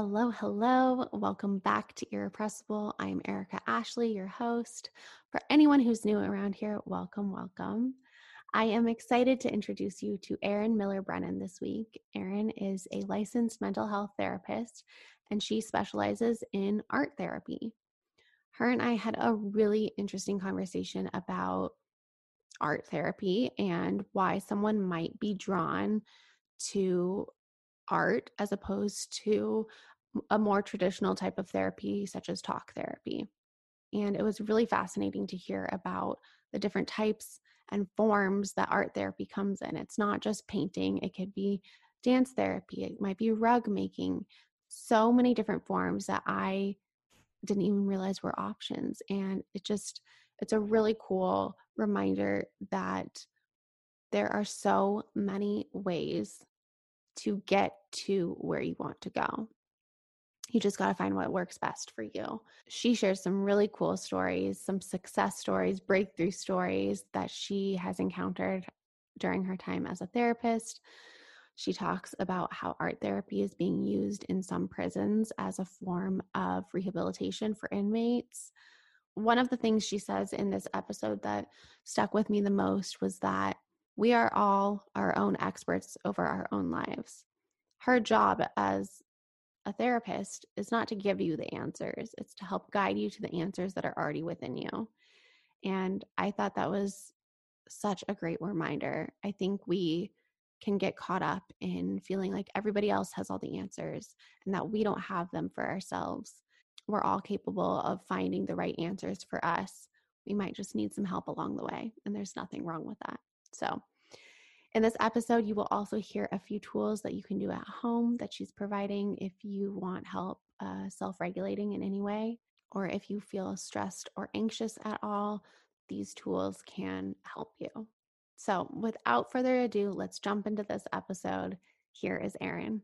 Hello, hello. Welcome back to Irrepressible. I'm Erica Ashley, your host. For anyone who's new around here, welcome, welcome. I am excited to introduce you to Erin Miller Brennan this week. Erin is a licensed mental health therapist and she specializes in art therapy. Her and I had a really interesting conversation about art therapy and why someone might be drawn to art as opposed to a more traditional type of therapy, such as talk therapy. And it was really fascinating to hear about the different types and forms that art therapy comes in. It's not just painting, it could be dance therapy, it might be rug making, so many different forms that I didn't even realize were options. And it just, it's a really cool reminder that there are so many ways to get to where you want to go. You just got to find what works best for you. She shares some really cool stories, some success stories, breakthrough stories that she has encountered during her time as a therapist. She talks about how art therapy is being used in some prisons as a form of rehabilitation for inmates. One of the things she says in this episode that stuck with me the most was that we are all our own experts over our own lives. Her job as a therapist is not to give you the answers, it's to help guide you to the answers that are already within you. And I thought that was such a great reminder. I think we can get caught up in feeling like everybody else has all the answers and that we don't have them for ourselves. We're all capable of finding the right answers for us. We might just need some help along the way, and there's nothing wrong with that. So, in this episode, you will also hear a few tools that you can do at home that she's providing if you want help uh, self regulating in any way, or if you feel stressed or anxious at all, these tools can help you. So, without further ado, let's jump into this episode. Here is Erin.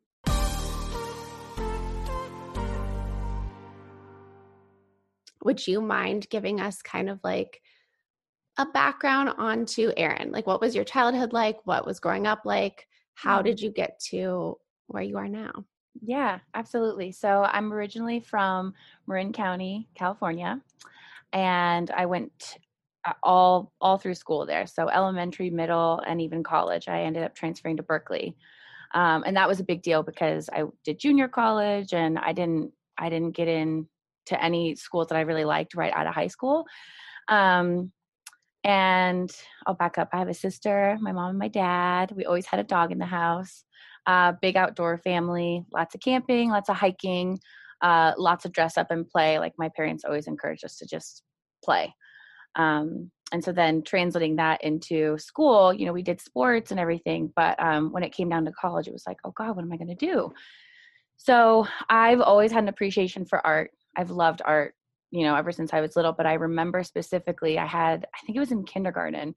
Would you mind giving us kind of like a background onto Erin. Like, what was your childhood like? What was growing up like? How did you get to where you are now? Yeah, absolutely. So, I'm originally from Marin County, California, and I went uh, all all through school there. So, elementary, middle, and even college. I ended up transferring to Berkeley, um, and that was a big deal because I did junior college, and I didn't I didn't get in to any schools that I really liked right out of high school. Um, and I'll back up. I have a sister, my mom, and my dad. We always had a dog in the house. Uh, big outdoor family, lots of camping, lots of hiking, uh, lots of dress up and play. Like my parents always encouraged us to just play. Um, and so then translating that into school, you know, we did sports and everything. But um, when it came down to college, it was like, oh God, what am I going to do? So I've always had an appreciation for art. I've loved art you know, ever since I was little. But I remember specifically, I had, I think it was in kindergarten,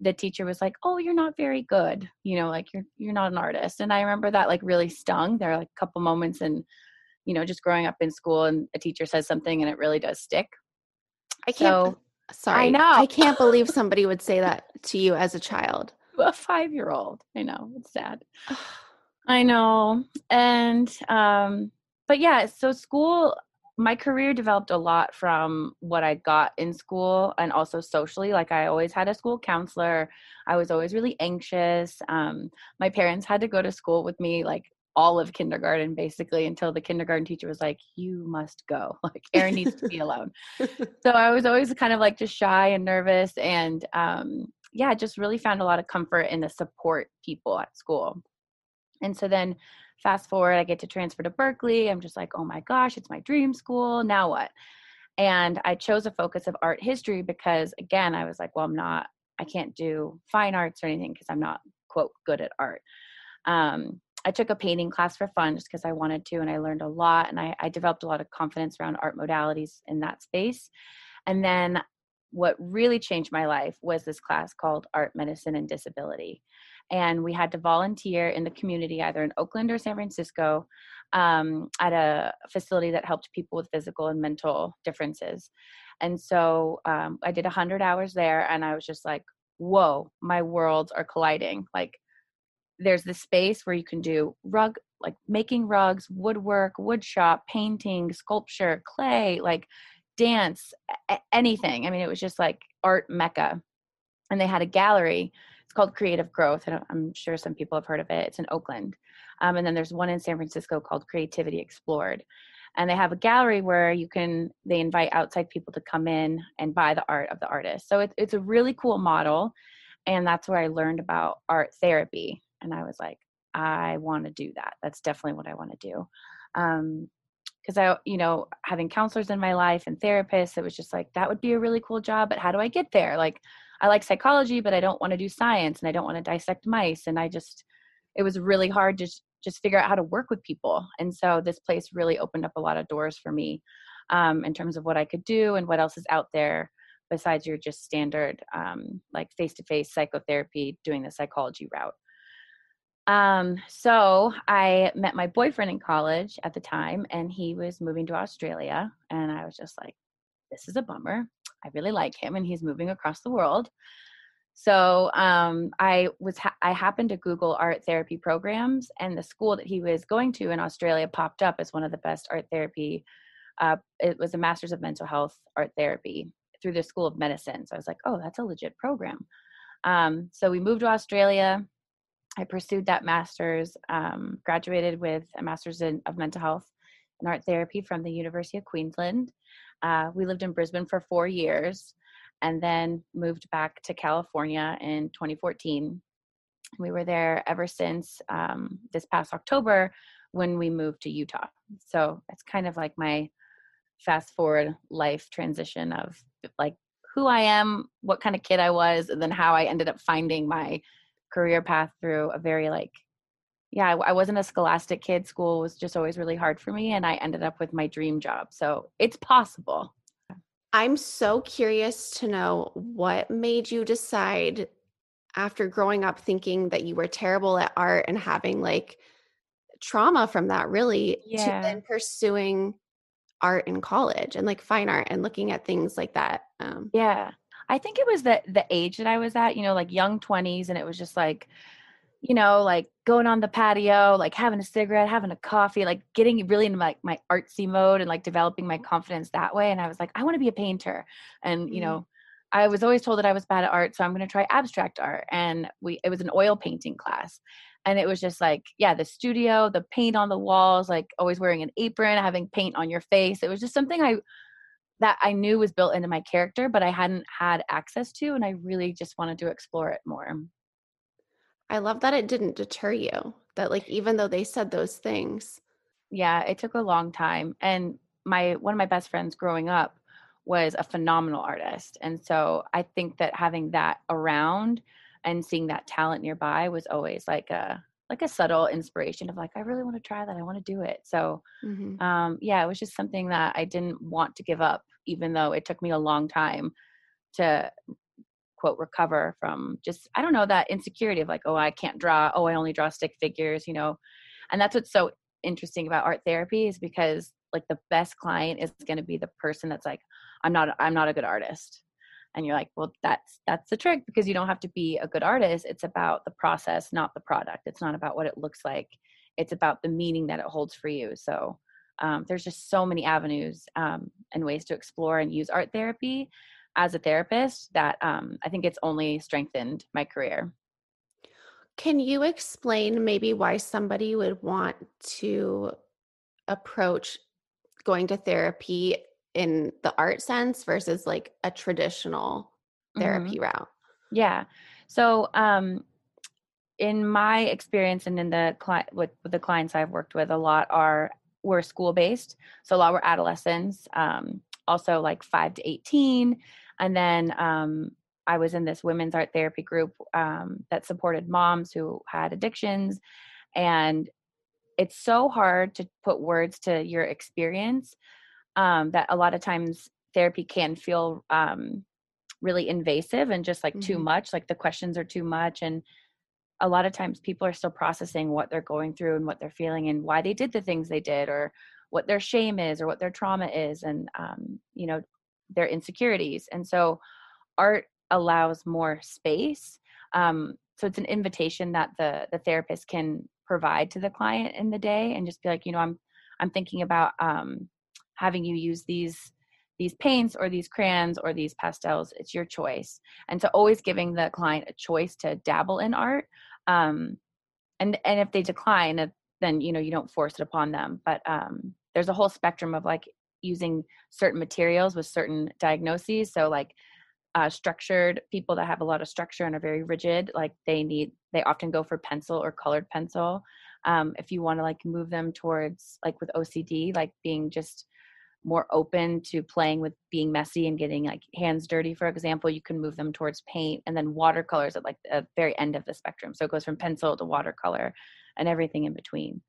the teacher was like, "Oh, you're not very good. You know, like you're you're not an artist." And I remember that like really stung. There are like a couple moments and you know, just growing up in school and a teacher says something and it really does stick. I can't so, sorry. I know. I can't believe somebody would say that to you as a child. A 5-year-old. I know. It's sad. I know. And um but yeah, so school my career developed a lot from what I got in school and also socially. Like I always had a school counselor. I was always really anxious. Um, my parents had to go to school with me like all of kindergarten basically until the kindergarten teacher was like, "You must go. Like Erin needs to be alone." so I was always kind of like just shy and nervous, and um, yeah, just really found a lot of comfort in the support people at school. And so then fast forward, I get to transfer to Berkeley. I'm just like, oh my gosh, it's my dream school. Now what? And I chose a focus of art history because, again, I was like, well, I'm not, I can't do fine arts or anything because I'm not, quote, good at art. Um, I took a painting class for fun just because I wanted to, and I learned a lot. And I, I developed a lot of confidence around art modalities in that space. And then what really changed my life was this class called Art, Medicine, and Disability and we had to volunteer in the community either in oakland or san francisco um, at a facility that helped people with physical and mental differences and so um, i did 100 hours there and i was just like whoa my worlds are colliding like there's this space where you can do rug like making rugs, woodwork, wood shop, painting, sculpture, clay, like dance, anything. I mean, it was just like art mecca. And they had a gallery. It's called Creative Growth. And I'm sure some people have heard of it. It's in Oakland. Um, and then there's one in San Francisco called Creativity Explored. And they have a gallery where you can, they invite outside people to come in and buy the art of the artist. So it's it's a really cool model. And that's where I learned about art therapy. And I was like, I want to do that. That's definitely what I want to do. Um, because I, you know, having counselors in my life and therapists, it was just like that would be a really cool job, but how do I get there? Like, I like psychology, but I don't want to do science and I don't want to dissect mice. And I just, it was really hard to just figure out how to work with people. And so this place really opened up a lot of doors for me um, in terms of what I could do and what else is out there besides your just standard um, like face-to-face psychotherapy doing the psychology route. Um, so I met my boyfriend in college at the time, and he was moving to Australia, and I was just like, "This is a bummer. I really like him, and he's moving across the world." So um, I was ha- I happened to Google art therapy programs, and the school that he was going to in Australia popped up as one of the best art therapy. Uh, it was a master's of mental health art therapy through the School of Medicine. So I was like, oh, that's a legit program. Um, so we moved to Australia. I pursued that master's, um, graduated with a master's in, of mental health and art therapy from the University of Queensland. Uh, we lived in Brisbane for four years and then moved back to California in 2014. We were there ever since um, this past October when we moved to Utah. So it's kind of like my fast forward life transition of like who I am, what kind of kid I was, and then how I ended up finding my career path through a very like yeah I, I, wasn't a scholastic kid school was just always really hard for me and i ended up with my dream job so it's possible I'm so curious to know what made you decide after growing up thinking that you were terrible at art and having like trauma from that really yeah. to then pursuing art in college and like fine art and looking at things like that. Um, yeah. I think it was the the age that I was at, you know, like young 20s and it was just like you know, like going on the patio, like having a cigarette, having a coffee, like getting really into my, my artsy mode and like developing my confidence that way. And I was like, I want to be a painter. And, you mm-hmm. know, I was always told that I was bad at art, so I'm going to try abstract art. And we, it was an oil painting class. And it was just like, yeah, the studio, the paint on the walls, like always wearing an apron, having paint on your face. It was just something I, that I knew was built into my character, but I hadn't had access to. And I really just wanted to explore it more. I love that it didn't deter you. That like even though they said those things. Yeah, it took a long time. And my one of my best friends growing up was a phenomenal artist. And so I think that having that around and seeing that talent nearby was always like a like a subtle inspiration of like I really want to try that. I want to do it. So mm-hmm. um yeah, it was just something that I didn't want to give up even though it took me a long time to quote recover from just i don't know that insecurity of like oh i can't draw. Oh i only draw stick figures you know? And that's what's so interesting about art therapy is because like the best client is going to be the person that's like i'm not i'm not a good artist. And you're like well that's that's the trick because you don't have to be a good artist. It's about the process not the product. It's not about what it looks like. It's about the meaning that it holds for you. So um, there's just so many avenues um, and ways to explore and use art therapy as a therapist that um, I think it's only strengthened my career. Can you explain maybe why somebody would want to approach going to therapy in the art sense versus like a traditional therapy mm-hmm. route? Yeah. So, um, in my experience and in the client with, with, the clients I've worked with, a lot are were school based. So a lot were adolescents, um, also like five to eighteen, and then um, I was in this women's art therapy group um, that supported moms who had addictions. And it's so hard to put words to your experience um, that a lot of times therapy can feel um, really invasive and just like mm-hmm. too much. Like the questions are too much. And a lot of times people are still processing what they're going through and what they're feeling and why they did the things they did or what their shame is or what their trauma is. And, um, you know, their insecurities and so art allows more space um, so it's an invitation that the the therapist can provide to the client in the day and just be like you know i'm i'm thinking about um having you use these these paints or these crayons or these pastels. It's your choice. And so always giving the client a choice to dabble in art um and and if they decline then you know you don't force it upon them. But um there's a whole spectrum of like using certain materials with certain diagnoses. So like uh, structured people that have a lot of structure and are very rigid like they need they often go for pencil or colored pencil. Um, if you want to like move them towards like with ocd like being just more open to playing with being messy and getting like hands dirty for example you can move them towards paint and then watercolors at like the very end of the spectrum. So it goes from pencil to watercolor and everything in between.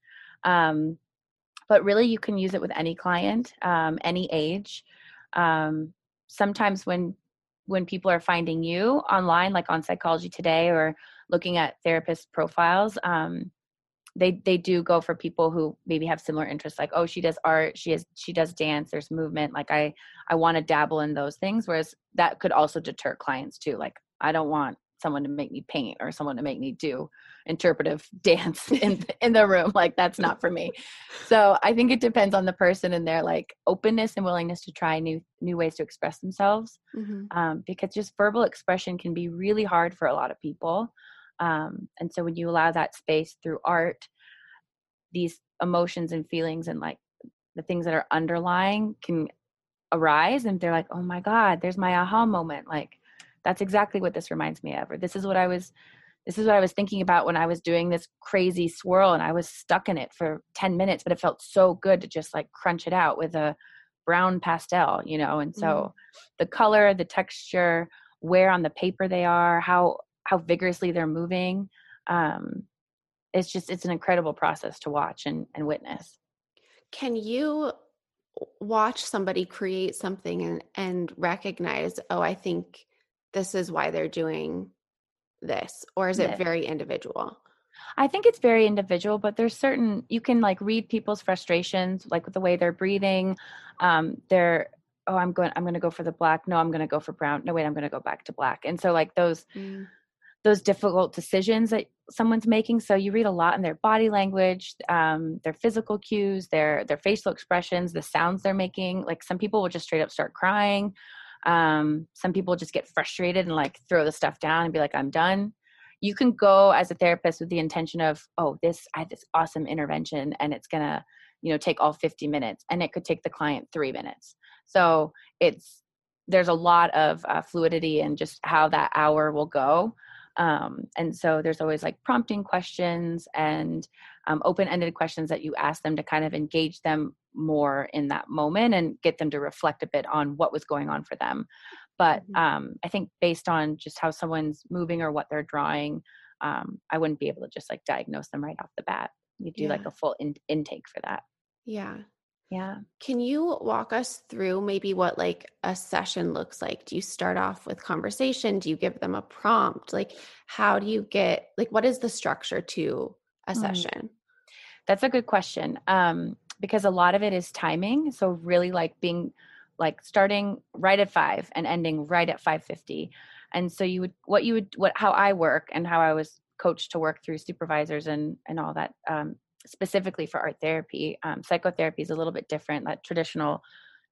Um, but really you can use it with any client um, any age. Um, sometimes when when people are finding you online like on psychology today or looking at therapist profiles um, they they do go for people who maybe have similar interests like oh she does art she has she does dance there's movement like i i want to dabble in those things whereas that could also deter clients too like i don't want someone to make me paint or someone to make me do interpretive dance in in the room like that's not for me so i think it depends on the person and their like openness and willingness to try new new ways to express themselves mm-hmm. um, because just verbal expression can be really hard for a lot of people um, and so when you allow that space through art these emotions and feelings and like the things that are underlying can arise and they're like oh my god there's my aha moment like that's exactly what this reminds me of or this is what i was this is what i was thinking about when i was doing this crazy swirl and i was stuck in it for 10 minutes but it felt so good to just like crunch it out with a brown pastel you know and so mm. the color the texture where on the paper they are how how vigorously they're moving um, it's just it's an incredible process to watch and, and witness can you watch somebody create something and, and recognize oh i think this is why they're doing this or is it very individual? I think it's very individual but there's certain you can like read people's frustrations like with the way they're breathing um they're oh i'm going i'm going to go for the black. No i'm going to go for brown. No wait i'm going to go back to black. And so like those mm. those difficult decisions that someone's making so you read a lot in their body language um, their physical cues their their facial expressions the sounds they're making like some people will just straight up start crying um, some people just get frustrated and like throw the stuff down and be like i'm done. You can go as a therapist with the intention of oh this i had this awesome intervention and it's gonna you know take all 50 minutes and it could take the client three minutes. So it's there's a lot of uh, fluidity and just how that hour will go. Um, and so there's always like prompting questions and um, open-ended questions that you ask them to kind of engage them more in that moment and get them to reflect a bit on what was going on for them but mm-hmm. um, i think based on just how someone's moving or what they're drawing um, i wouldn't be able to just like diagnose them right off the bat you do yeah. like a full in- intake for that yeah yeah. Can you walk us through maybe what like a session looks like? Do you start off with conversation? Do you give them a prompt? Like how do you get like what is the structure to a mm. session? That's a good question. Um because a lot of it is timing, so really like being like starting right at 5 and ending right at 5:50. And so you would what you would what how I work and how I was coached to work through supervisors and and all that um, specifically for art therapy. Um, psychotherapy is a little bit different, that traditional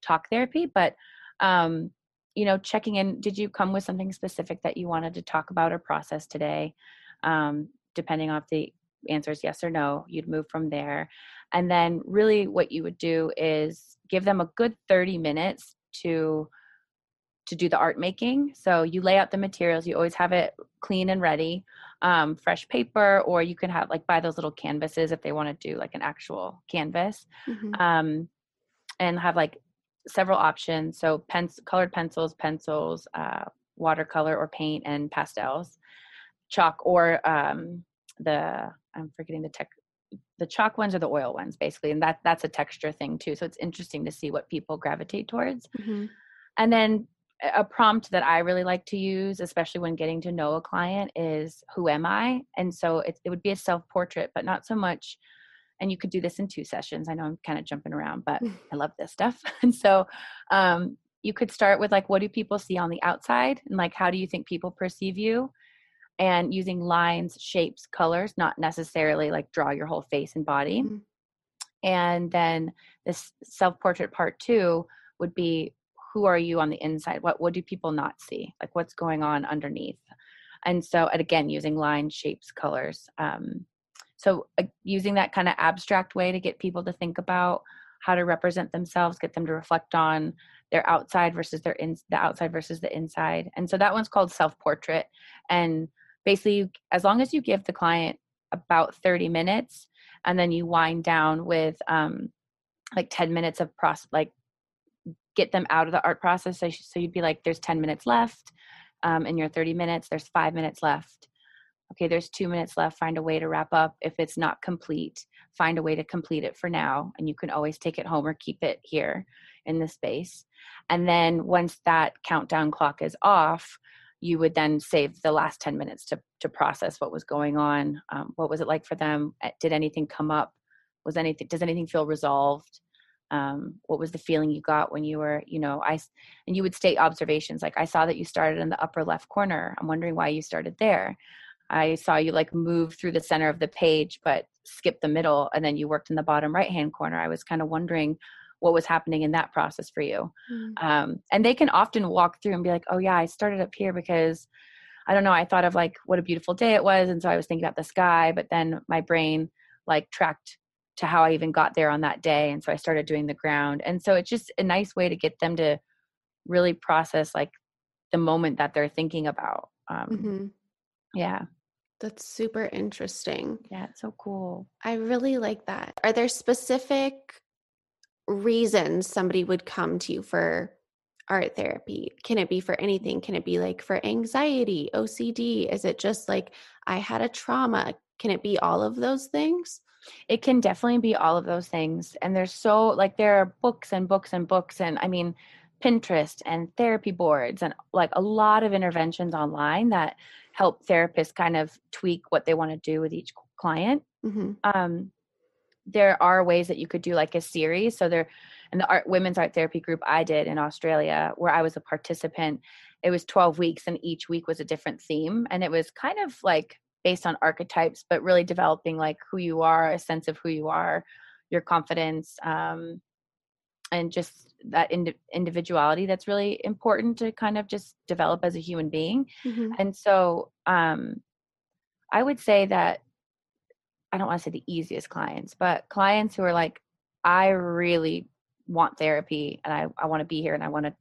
talk therapy, but um, you know, checking in. Did you come with something specific that you wanted to talk about or process today? Um, depending on if the answer is yes or no, you'd move from there. And then, really, what you would do is give them a good 30 minutes to to do the art making. So you lay out the materials, you always have it clean and ready, um, fresh paper, or you can have like buy those little canvases if they want to do like an actual canvas, mm-hmm. um, and have like several options. So pens, colored pencils, pencils, uh, watercolor or paint, and pastels, chalk or um, the I'm forgetting the tech the chalk ones are the oil ones basically and that that's a texture thing too so it's interesting to see what people gravitate towards mm-hmm. and then a prompt that I really like to use, especially when getting to know a client, is who am I? And so it, it would be a self portrait, but not so much. And you could do this in two sessions. I know I'm kind of jumping around, but I love this stuff. And so um, you could start with like, what do people see on the outside? And like, how do you think people perceive you? And using lines, shapes, colors, not necessarily like draw your whole face and body. Mm-hmm. And then this self portrait part two would be who are you on the inside? What what do people not see? Like what's going on underneath? And so, and again, using lines, shapes, colors. Um, so uh, using that kind of abstract way to get people to think about how to represent themselves, get them to reflect on their outside versus their in the outside versus the inside. And so that one's called self portrait. And basically, as long as you give the client about 30 minutes, and then you wind down with um, like 10 minutes of process, like get them out of the art process. So, you'd be like, there's 10 minutes left um, in your 30 minutes. There's five minutes left. Okay, there's two minutes left. Find a way to wrap up. If it's not complete, find a way to complete it for now. And you can always take it home or keep it here in the space. And then once that countdown clock is off, you would then save the last 10 minutes to, to process what was going on. Um, what was it like for them? Eh, did anything come up? Was anything, does anything feel resolved? um, what was the feeling you got when you were you know i and you would state observations like i saw that you started in the upper left corner i'm wondering why you started there i saw you like move through the center of the page but skip the middle and then you worked in the bottom right hand corner i was kind of wondering what was happening in that process for you mm-hmm. um, and they can often walk through and be like oh yeah i started up here because i don't know i thought of like what a beautiful day it was and so i was thinking about the sky but then my brain like tracked to how I even got there on that day. And so I started doing the ground. And so it's just a nice way to get them to really process like the moment that they're thinking about. Um, mm-hmm. Yeah. That's super interesting. Yeah, it's so cool. I really like that. Are there specific reasons somebody would come to you for art therapy? Can it be for anything? Can it be like for anxiety, OCD? Is it just like I had a trauma? Can it be all of those things? It can definitely be all of those things. And there's so, like, there are books and books and books. And I mean, Pinterest and therapy boards and like a lot of interventions online that help therapists kind of tweak what they want to do with each client. Mm-hmm. Um, there are ways that you could do like a series. So there, in the art women's art therapy group I did in Australia, where I was a participant, it was 12 weeks and each week was a different theme. And it was kind of like based on archetypes, but really developing like who you are, a sense of who you are, your confidence, um, and just that ind- individuality that's really important to kind of just develop as a human being. Mm-hmm. And so um, I would say that I don't want to say the easiest clients, but clients who are like, I really want therapy and I, I want to be here and I want to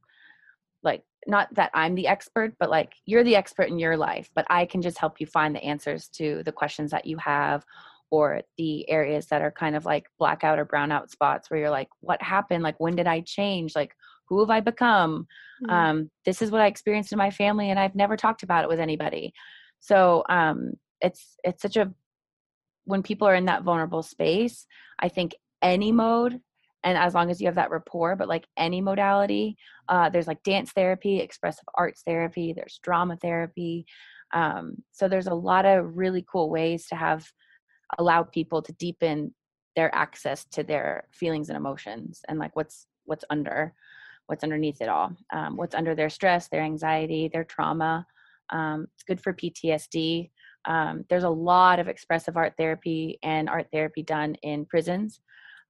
like not that I'm the expert, but like you're the expert in your life, but I can just help you find the answers to the questions that you have or the areas that are kind of like blackout or brownout spots where you're like, what happened? Like, when did I change? Like, who have I become? Mm-hmm. Um, this is what I experienced in my family, and I've never talked about it with anybody. So um, it's it's such a when people are in that vulnerable space, I think any mode and as long as you have that rapport but like any modality uh, there's like dance therapy expressive arts therapy there's drama therapy um, so there's a lot of really cool ways to have allow people to deepen their access to their feelings and emotions and like what's what's under what's underneath it all um, what's under their stress their anxiety their trauma um, it's good for ptsd um, there's a lot of expressive art therapy and art therapy done in prisons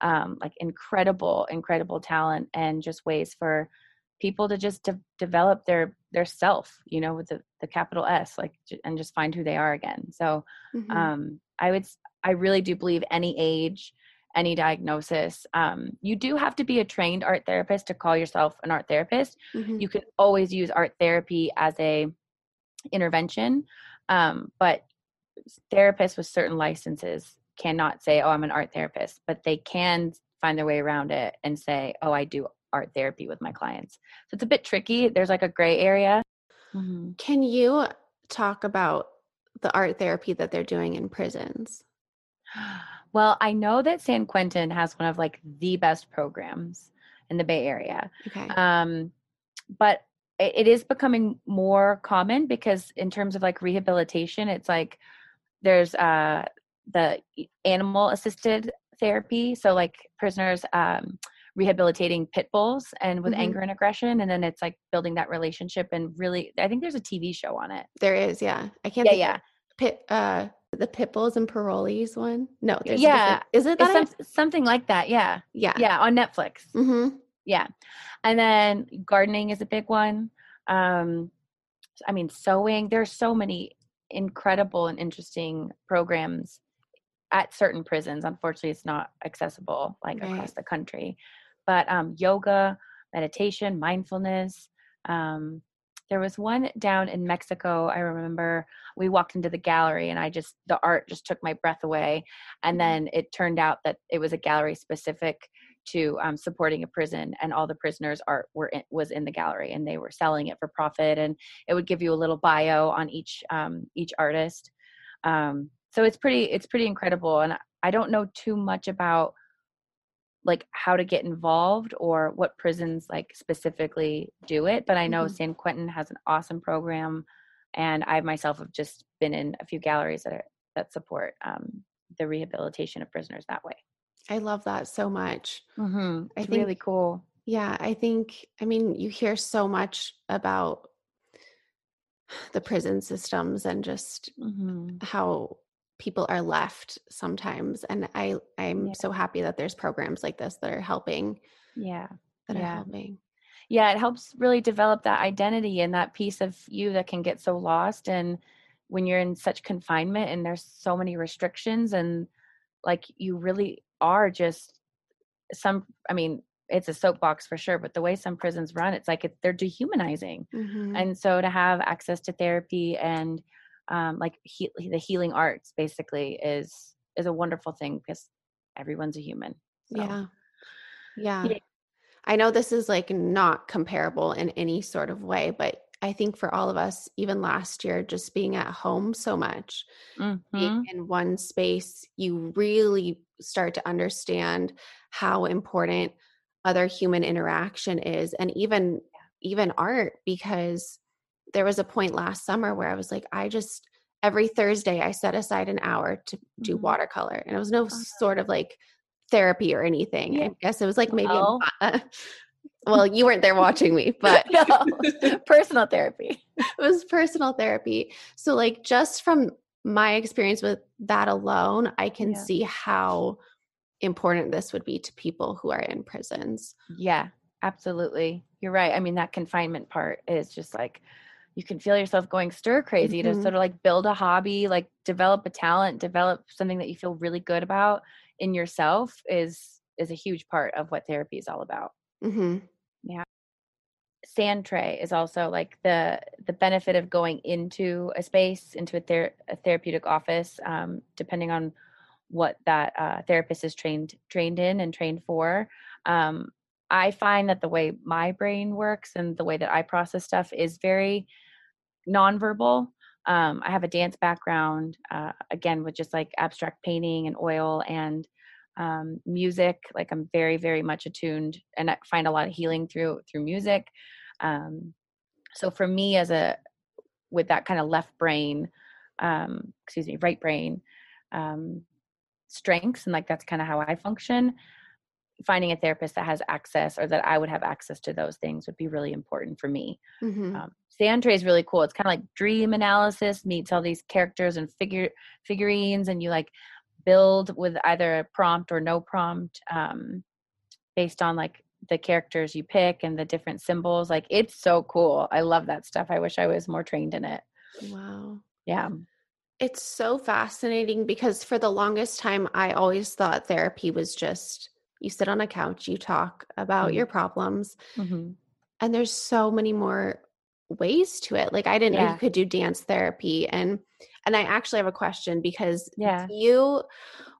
um, like incredible, incredible talent and just ways for people to just de- develop their their self, you know, with the, the capital S, like and just find who they are again. So mm-hmm. um, I would, I really do believe any age, any diagnosis, um, you do have to be a trained art therapist to call yourself an art therapist. Mm-hmm. You can always use art therapy as a intervention, um, but therapists with certain licenses cannot say, oh, I'm an art therapist, but they can find their way around it and say, oh, I do art therapy with my clients. So it's a bit tricky. There's like a gray area. Mm-hmm. Can you talk about the art therapy that they're doing in prisons? Well, I know that San Quentin has one of like the best programs in the Bay Area. Okay. Um, but it, is becoming more common because in terms of like rehabilitation, it's like there's uh the animal assisted therapy so like prisoners um, rehabilitating pit bulls and with Mhm. anger and aggression and then it's like building that relationship and really i think there's a tv show on it There is, yeah. I can't yeah think yeah pit uh the Pitbulls and Parolees one. No, there's Yeah, Is it it's that? some, something like that yeah yeah. yeah on netflix Mm-hmm. Yeah. And then gardening is a big one. Um i mean sewing there's so many incredible and interesting programs at certain prisons. Unfortunately it's not accessible like Right. across the country. But um yoga meditation mindfulness um there was one down in mexico i remember. We walked into the gallery and i just the art just took my breath away. And Mhm. then it turned out that it was a gallery specific to um, supporting a prison and all the prisoners art were in, was in the gallery and they were selling it for profit and it would give you a little bio on each um, each artist um, so it's pretty it's pretty incredible and i don't know too much about like how to get involved or what prisons like specifically do it but i know Mhm. san quentin has an awesome program and i myself have just been in a few galleries that are, that support um, the rehabilitation of prisoners that way I love that so much. mm-hmm. I it's really cool Yeah, I think I mean you hear so much about the prison systems and just mm-hmm. how people are left sometimes and I I'm Yeah. so happy that there's programs like this that are helping yeah that are helping. yeah it helps really develop that identity and that piece of you that can get so lost and when you're in such confinement and there's so many restrictions and like you really are just some i mean it's a soapbox for sure but the way some prisons run it's like it, they're dehumanizing Mhm. and so to have access to therapy and um, like he, the healing arts basically is is a wonderful thing because everyone's a human so. Yeah. Yeah. Yeah. I know this is like not comparable in any sort of way, but I think for all of us, even last year, just being at home so much, Mhm. being in one space, you really start to understand how important other human interaction is and even even art because there was a point last summer where I was like I just every Thursday I set aside an hour to do Mhm. watercolor and it was no Uh-huh. sort of like therapy or anything. Yeah. I guess it was like maybe Well. a, well, you weren't there watching me, but no personal therapy it was personal therapy. So like just from my experience with that alone, I can Yeah. see how important this would be to people who are in prisons. Yeah, absolutely. You're right. I mean, that confinement part is just like you can feel yourself going stir crazy to Mhm. sort of like build a hobby, like develop a talent, develop something that you feel really good about in yourself is is a huge part of what therapy is all about. hmm Sand tray is also like the the benefit of going into a space, into a, ther- a therapeutic office, um, depending on what that uh, therapist is trained trained in and trained for. Um, I find that the way my brain works and the way that I process stuff is very nonverbal. Um, I have a dance background, uh, again with just like abstract painting and oil and um, music. Like I'm very, very much attuned, and I find a lot of healing through through music. Um, so for me, as a with that kind of left brain, um, excuse me, right brain um, strengths, and like that's kind of how I function. Finding a therapist that has access, or that I would have access to those things, would be really important for me. hmm Um, is really cool. It's kind of like dream analysis meets all these characters and figure figurines, and you like build with either a prompt or no prompt, um, based on like the characters you pick and the different symbols. Like it's so cool. I love that stuff. I wish I was more trained in it. Wow. Yeah. It's so fascinating because for the longest time, I always thought therapy was just you sit on a couch, you talk about Mhm. your problems, hmm and there's so many more ways to it. Like I didn't know you could do dance therapy and and I actually have a question because Yeah. you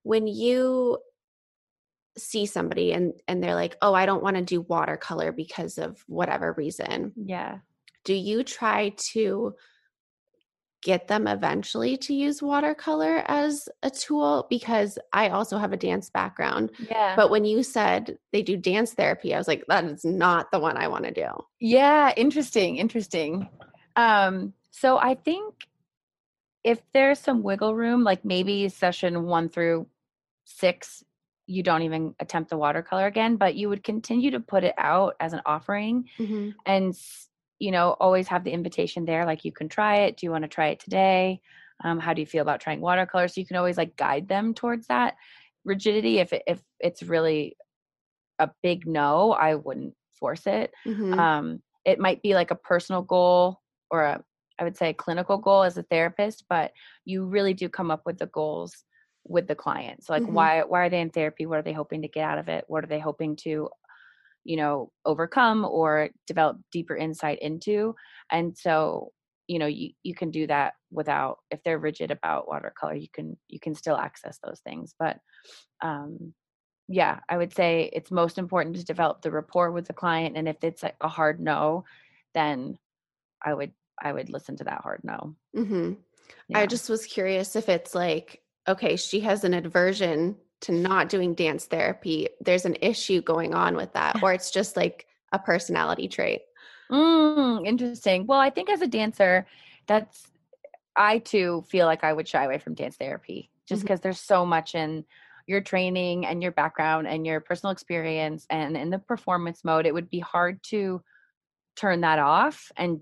when you see somebody and and they're like, "Oh, I don't want to do watercolor because of whatever reason." Yeah. Do you try to get them eventually to use watercolor as a tool because I also have a dance background. Yeah. But when you said they do dance therapy, I was like, that is not the one I want to do. Yeah, interesting, interesting. Um, so I think if there's some wiggle room, like maybe session one through six you don't even attempt the watercolor again but you would continue to put it out as an offering Mm-hmm. and you know always have the invitation there like you can try it. Do you want to try it today? Um, how do you feel about trying watercolor? So you can always like guide them towards that. Rigidity if it, if it's really a big no i wouldn't force it. Mm-hmm. um, it might be like a personal goal or a i would say a clinical goal as a therapist but you really do come up with the goals with the client so like Mhm. why why are they in therapy? What are they hoping to get out of it? What are they hoping to you know overcome or develop deeper insight into? And so you know you, you can do that without if they're rigid about watercolor you can you can still access those things. But um yeah i would say it's most important to develop the rapport with the client and if it's like a hard no then i would i would listen to that hard no. Mm-hmm. I just was curious if it's like, okay, she has an aversion to not doing dance therapy. There's an issue going on with that, or it's just like a personality trait. Mm, interesting. Well, I think as a dancer, that's I too feel like I would shy away from dance therapy just because there's so much in your training and your background and your personal experience and in the performance mode. It would be hard to turn that off and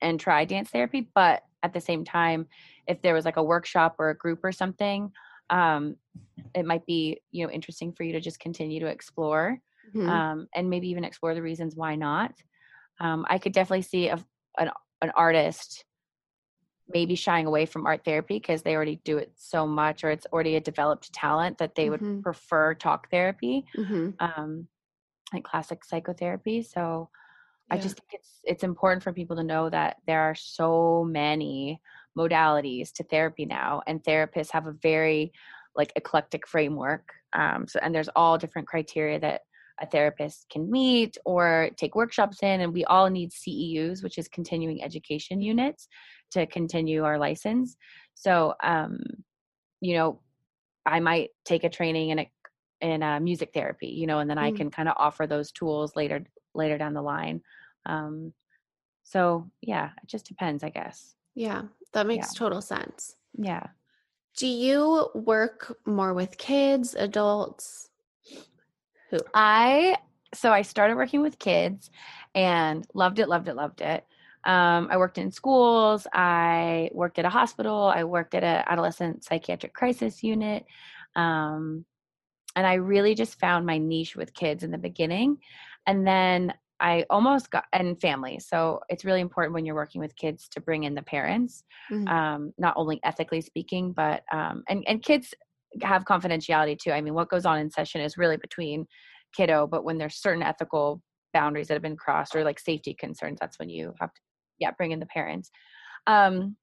and try dance therapy. But at the same time, if there was like a workshop or a group or something, um, it might be you know interesting for you to just continue to explore Mhm. um, and maybe even explore the reasons why not. Um, I could definitely see a, an an artist maybe shying away from art therapy because they already do it so much, or it's already a developed talent that they Mhm. would prefer talk therapy, Mhm. um, like classic psychotherapy. So I just think it's it's important for people to know that there are so many modalities to therapy now, and therapists have a very like eclectic framework. Um, so and there's all different criteria that a therapist can meet or take workshops in, and we all need CEUs, which is continuing education units, to continue our license. So um, you know, I might take a training in a in a music therapy, you know, and then I Mm. can kind of offer those tools later later down the line. Um, so yeah, it just depends, I guess. Yeah, that makes total sense. Yeah. Do you work more with kids, adults? Who? I so I started working with kids and loved it, loved it, loved it. Um, I worked in schools. I worked at a hospital. I worked at an adolescent psychiatric crisis unit. Um, and I really just found my niche with kids in the beginning. And then I almost got, and families. So it's really important when you're working with kids to bring in the parents, Mhm. um, not only ethically speaking, but, um, and, and kids have confidentiality too. I mean, what goes on in session is really between kiddo, but when there's certain ethical boundaries that have been crossed or like safety concerns, that's when you have to, yeah, bring in the parents. Um,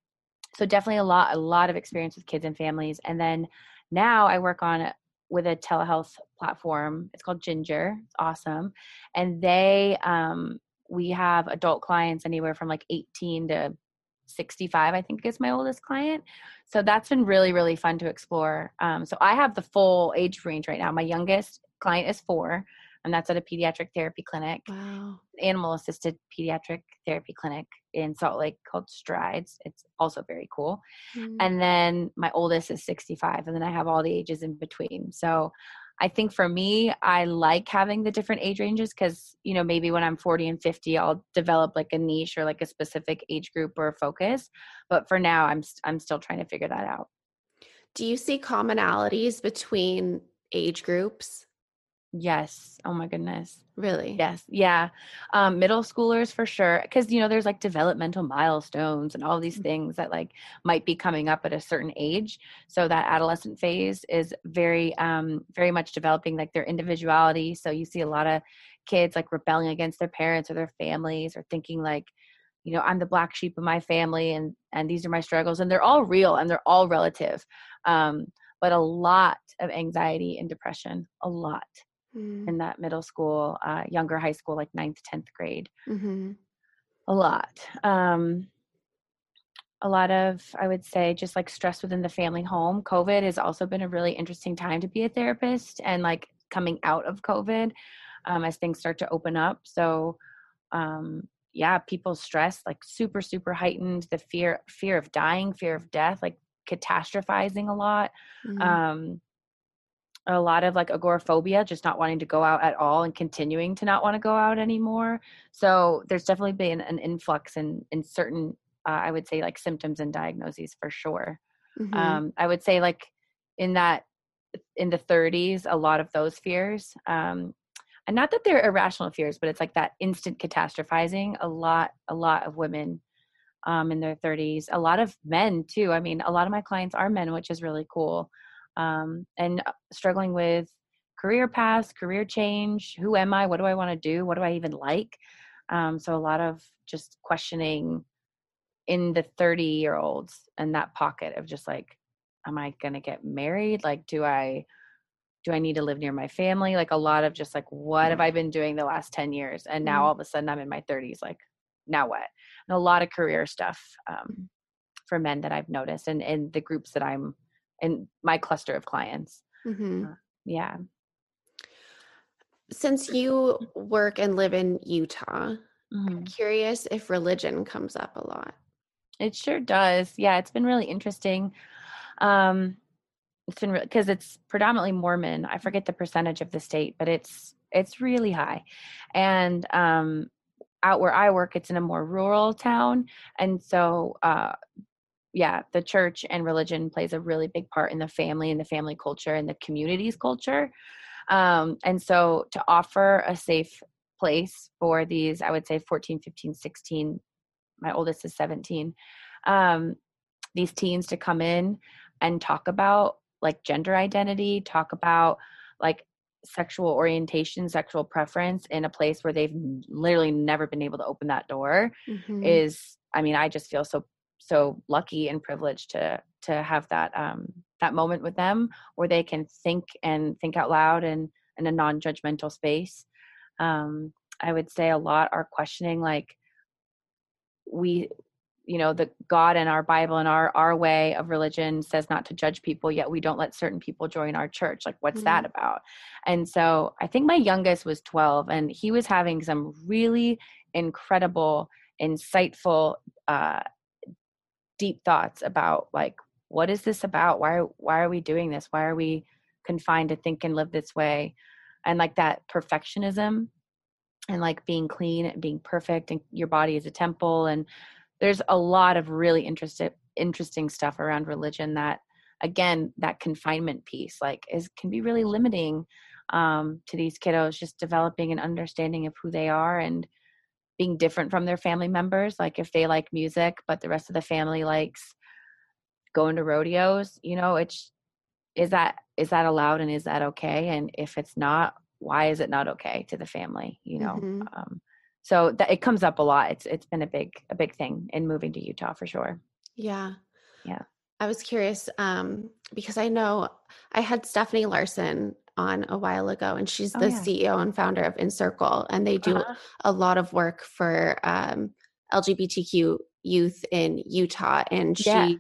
so definitely a lot, a lot of experience with kids and families. And then now I work on with a telehealth platform. It's called Ginger. It's awesome. And they, um, we have adult clients anywhere from like 18 to 65, I think is my oldest client. So that's been really, really fun to explore. Um, so I have the full age range right now. My youngest client is four, and that's at a pediatric therapy clinic, Wow. animal assisted pediatric therapy clinic in Salt Lake called Strides. It's also very cool Mm. and then my oldest is 65 and then i have all the ages in between so i think for me i like having the different age ranges because you know maybe when i'm 40 and 50 i'll develop like a niche or like a specific age group or focus but for now i'm st- i'm still trying to figure that out Do you see commonalities between age groups? Yes oh my goodness Really? Yes, yeah. Um, middle schoolers for sure, because you know there's like developmental milestones and all these Mhm. things that like might be coming up at a certain age. So that adolescent phase is very, um, very much developing like their individuality. So you see a lot of kids like rebelling against their parents or their families, or thinking like, you know, I'm the black sheep of my family, and and these are my struggles, and they're all real and they're all relative. Um, but a lot of anxiety and depression, a lot Mm. in that middle school, uh, younger high school, like ninth, 10th grade. Mhm. A lot. Um, a lot of, I would say, just like stress within the family home. COVID has also been a really interesting time to be a therapist and like coming out of COVID um, as things start to open up. So, um, yeah, people's stress like super, super heightened. The fear, fear of dying, fear of death, like catastrophizing a lot. Mhm. Um, a lot of like agoraphobia, just not wanting to go out at all and continuing to not want to go out anymore. So there's definitely been an influx in in certain, uh, I would say, like symptoms and diagnoses for sure. Mm-hmm. Um, I would say like in that in the 30s, a lot of those fears. Um, and not that they're irrational fears, but it's like that instant catastrophizing. A lot, a lot of women um, in their 30s, a lot of men too. I mean, a lot of my clients are men, which is really cool um, and uh, struggling with career paths, career change. Who am I? What do I want to do? What do I even like? Um, so a lot of just questioning in the 30 year olds and that pocket of just like, am I going to get married? Like, do I, do I need to live near my family? Like a lot of just like, what have I been doing the last 10 years? And now mm-hmm. all of a sudden I'm in my 30s. Like, now what? And a lot of career stuff um, for men that I've noticed and in the groups that I'm in my cluster of clients. Mm-hmm. Uh, yeah. Since you work and live in Utah, mm-hmm. I'm curious if religion comes up a lot. It sure does. Yeah, it's been really interesting. Um, it's been because re- it's predominantly Mormon. I forget the percentage of the state, but it's it's really high. And um, out where I work, it's in a more rural town, and so uh, yeah, the church and religion plays a really big part in the family and the family culture and the community's culture. Um, and so to offer a safe place for these, I would say 14, 15, 16, my oldest is 17, um, these teens to come in and talk about like gender identity, talk about like sexual orientation, sexual preference in a place where they've literally never been able to open that door mm-hmm. is, I mean, I just feel so so lucky and privileged to to have that um that moment with them where they can think and think out loud and in a non-judgmental space. Um i would say a lot are questioning like we you know the god and our bible and our our way of religion says not to judge people yet we don't let certain people join our church. Like what's mm-hmm. that about? And so i think my youngest was 12 and he was having some really incredible insightful uh deep thoughts about like what is this about? Why why are we doing this? Why are we confined to think and live this way? And like that perfectionism and like being clean and being perfect and your body is a temple and there's a lot of really interesting interesting stuff around religion that again that confinement piece like is can be really limiting um, to these kiddos just developing an understanding of who they are and being different from their family members like if they like music but the rest of the family likes going to rodeos you know it's is that is that allowed and is that okay? And if it's not why is it not okay to the family you know? Mm-hmm. um, so that it comes up a lot. It's it's been a big a big thing in moving to utah for sure. Yeah. Yeah. I was curious um because i know i had stephanie larsen on a while ago, and she's oh, the yeah. CEO and founder of Encircle, and they do uh-huh. a lot of work for um, LGBTQ youth in Utah. And she yeah.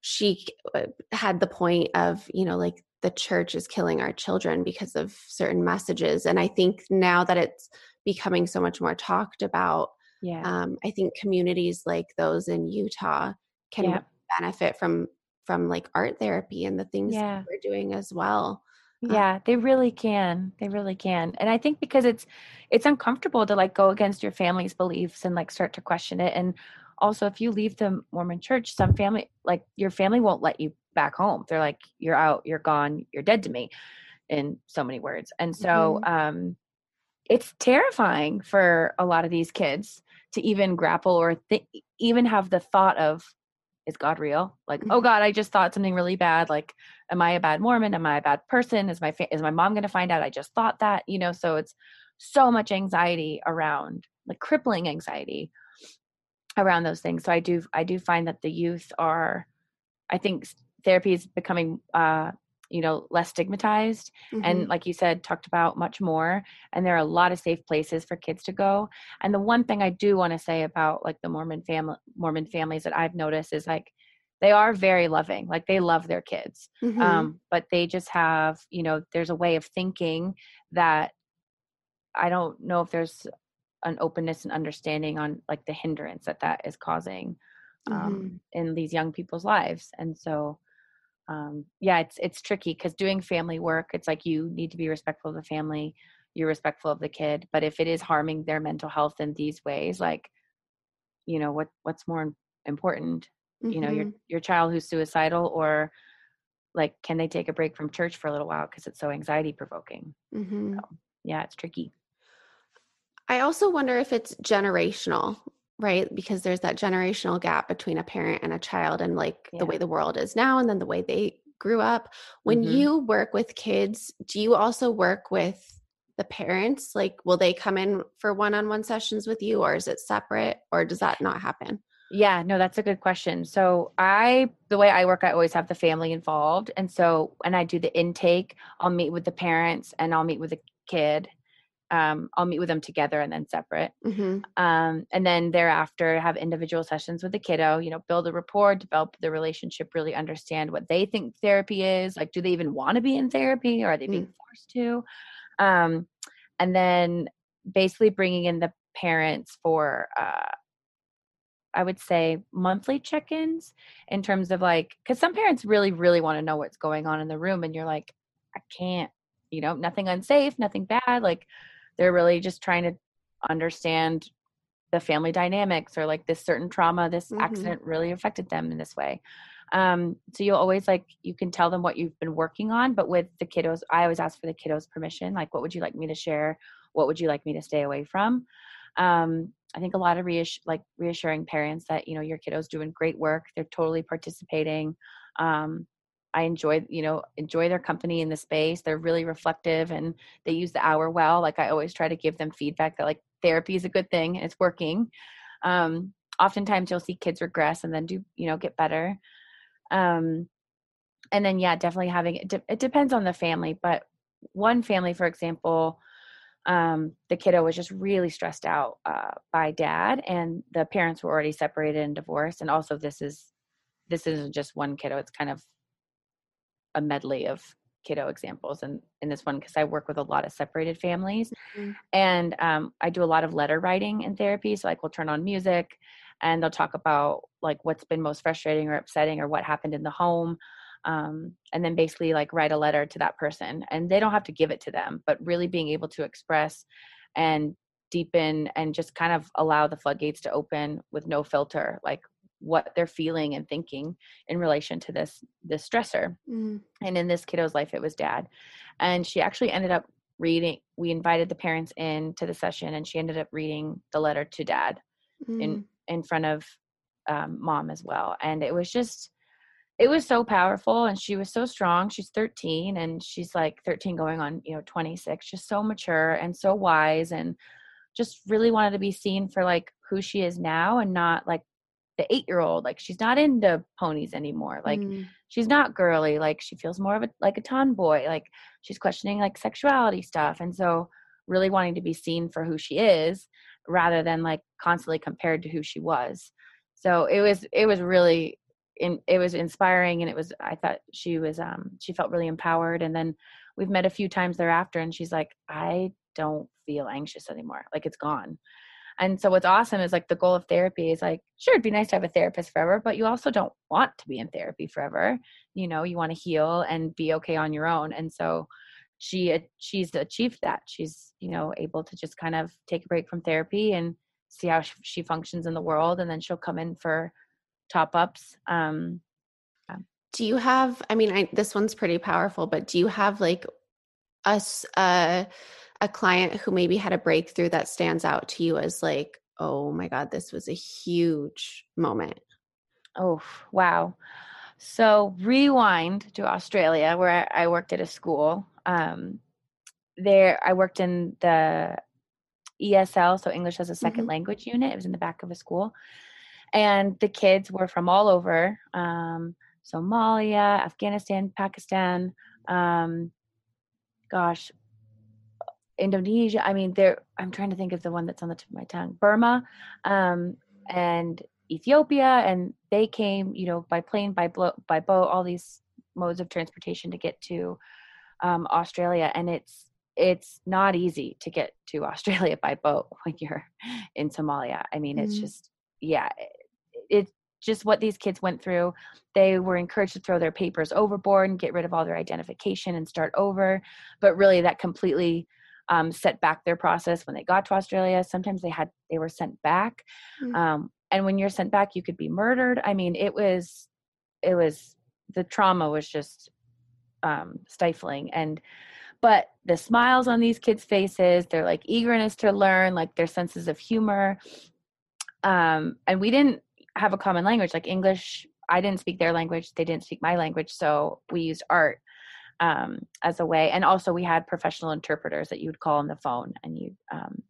she uh, had the point of you know like the church is killing our children because of certain messages, and I think now that it's becoming so much more talked about, yeah, um, I think communities like those in Utah can yeah. benefit from from like art therapy and the things yeah. we're doing as well yeah they really can they really can and i think because it's it's uncomfortable to like go against your family's beliefs and like start to question it and also if you leave the mormon church some family like your family won't let you back home they're like you're out you're gone you're dead to me in so many words and so mm-hmm. um it's terrifying for a lot of these kids to even grapple or th- even have the thought of is God real? Like, oh mm-hmm. God, I just thought something really bad. Like, am I a bad Mormon? Am I a bad person? Is my fa- is my mom going to find out I just thought that? You know, so it's so much anxiety around, like crippling anxiety around those things. So I do I do find that the youth are, I think therapy is becoming uh, you know less stigmatized mm-hmm. and like you said talked about much more and there are a lot of safe places for kids to go and the one thing i do want to say about like the mormon family mormon families that i've noticed is like they are very loving like they love their kids mm-hmm. um, but they just have you know there's a way of thinking that i don't know if there's an openness and understanding on like the hindrance that that is causing um, mm-hmm. in these young people's lives and so um, yeah, it's it's tricky because doing family work, it's like you need to be respectful of the family, you're respectful of the kid, but if it is harming their mental health in these ways, like, you know, what what's more important? Mm-hmm. You know, your mm-hmm. your child who's suicidal, or like, can they take a break from church for a little while because it's so anxiety provoking? Mm-hmm. So, yeah, it's tricky. I also wonder if it's generational, right? Because there's that generational gap between a parent and a child and like yeah. the way the world is now and then the way they grew up. When mm-hmm. you work with kids, do you also work with the parents? Like, will they come in for one on one sessions with you or is it separate or does that not happen? Yeah, no, that's a good question. So, I, the way I work, I always have the family involved. And so, when I do the intake, I'll meet with the parents and I'll meet with the kid um, I'll meet with them together and then separate. Mm-hmm. Um, and then thereafter, have individual sessions with the kiddo, you know, build a rapport, develop the relationship, really understand what they think therapy is. Like, do they even want to be in therapy or are they being mm. forced to? Um, and then basically bringing in the parents for, uh, I would say monthly check ins in terms of like, because some parents really, really want to know what's going on in the room. And you're like, I can't, you know, nothing unsafe, nothing bad. Like, they're really just trying to understand the family dynamics or like this certain trauma this mm-hmm. accident really affected them in this way. Um, so you'll always like you can tell them what you've been working on but with the kiddos i always ask for the kiddos permission like what would you like me to share? What would you like me to stay away from? Um, i think a lot of reass- like reassuring parents that you know your kiddos doing great work they're totally participating. Um, I enjoy, you know, enjoy their company in the space. They're really reflective and they use the hour well. Like I always try to give them feedback that like therapy is a good thing and it's working. Um, oftentimes you'll see kids regress and then do, you know, get better. Um, and then yeah, definitely having it, de- it depends on the family, but one family, for example, um, the kiddo was just really stressed out uh, by dad and the parents were already separated and divorced. And also this is, this isn't just one kiddo. It's kind of a medley of kiddo examples and in this one because I work with a lot of separated families mm-hmm. and um, I do a lot of letter writing in therapy so like we'll turn on music and they'll talk about like what's been most frustrating or upsetting or what happened in the home um, and then basically like write a letter to that person and they don't have to give it to them but really being able to express and deepen and just kind of allow the floodgates to open with no filter like what they're feeling and thinking in relation to this this stressor. Mm. and in this kiddo's life it was dad. And she actually ended up reading we invited the parents in to the session and she ended up reading the letter to dad mm. in in front of um, mom as well. And it was just it was so powerful and she was so strong. She's 13 and she's like 13 going on you know 26 just so mature and so wise and just really wanted to be seen for like who she is now and not like the eight year old like she's not into ponies anymore like mm. she's not girly like she feels more of a like a tomboy like she's questioning like sexuality stuff and so really wanting to be seen for who she is rather than like constantly compared to who she was. So it was it was really in, it was inspiring and it was i thought she was um she felt really empowered and then we've met a few times thereafter and she's like i don't feel anxious anymore. Like it's gone and so what's awesome is like the goal of therapy is like, sure, it'd be nice to have a therapist forever, but you also don't want to be in therapy forever. You know, you want to heal and be okay on your own. And so she she's achieved that. She's, you know, able to just kind of take a break from therapy and see how she functions in the world and then she'll come in for top ups. Um. Do you have I mean, I this one's pretty powerful, but do you have like us uh a client who maybe had a breakthrough that stands out to you as like, oh my God, this was a huge moment? Oh, wow. So, rewind to Australia, where I worked at a school. Um, there, I worked in the ESL, so English as a 2nd mm-hmm. language unit. It was in the back of a school. And the kids were from all over um, Somalia, Afghanistan, Pakistan, um, gosh, Indonesia. I mean, there. I'm trying to think of the one that's on the tip of my tongue. Burma, um, and Ethiopia, and they came, you know, by plane, by blo- by boat, all these modes of transportation to get to um, Australia, and it's it's not easy to get to Australia by boat when you're in Somalia. I mean, mm-hmm. it's just yeah, it's it just what these kids went through. They were encouraged to throw their papers overboard and get rid of all their identification and start over. But really, that completely um, set back their process when they got to Australia. Sometimes they had they were sent back, mm-hmm. um, and when you're sent back, you could be murdered. I mean, it was it was the trauma was just um, stifling and but the smiles on these kids faces their like eagerness to learn like their senses of humor um, and we didn't have a common language like english i didn't speak their language they didn't speak my language so we used art um, as a way and also we had professional interpreters that you would call on the phone and you um,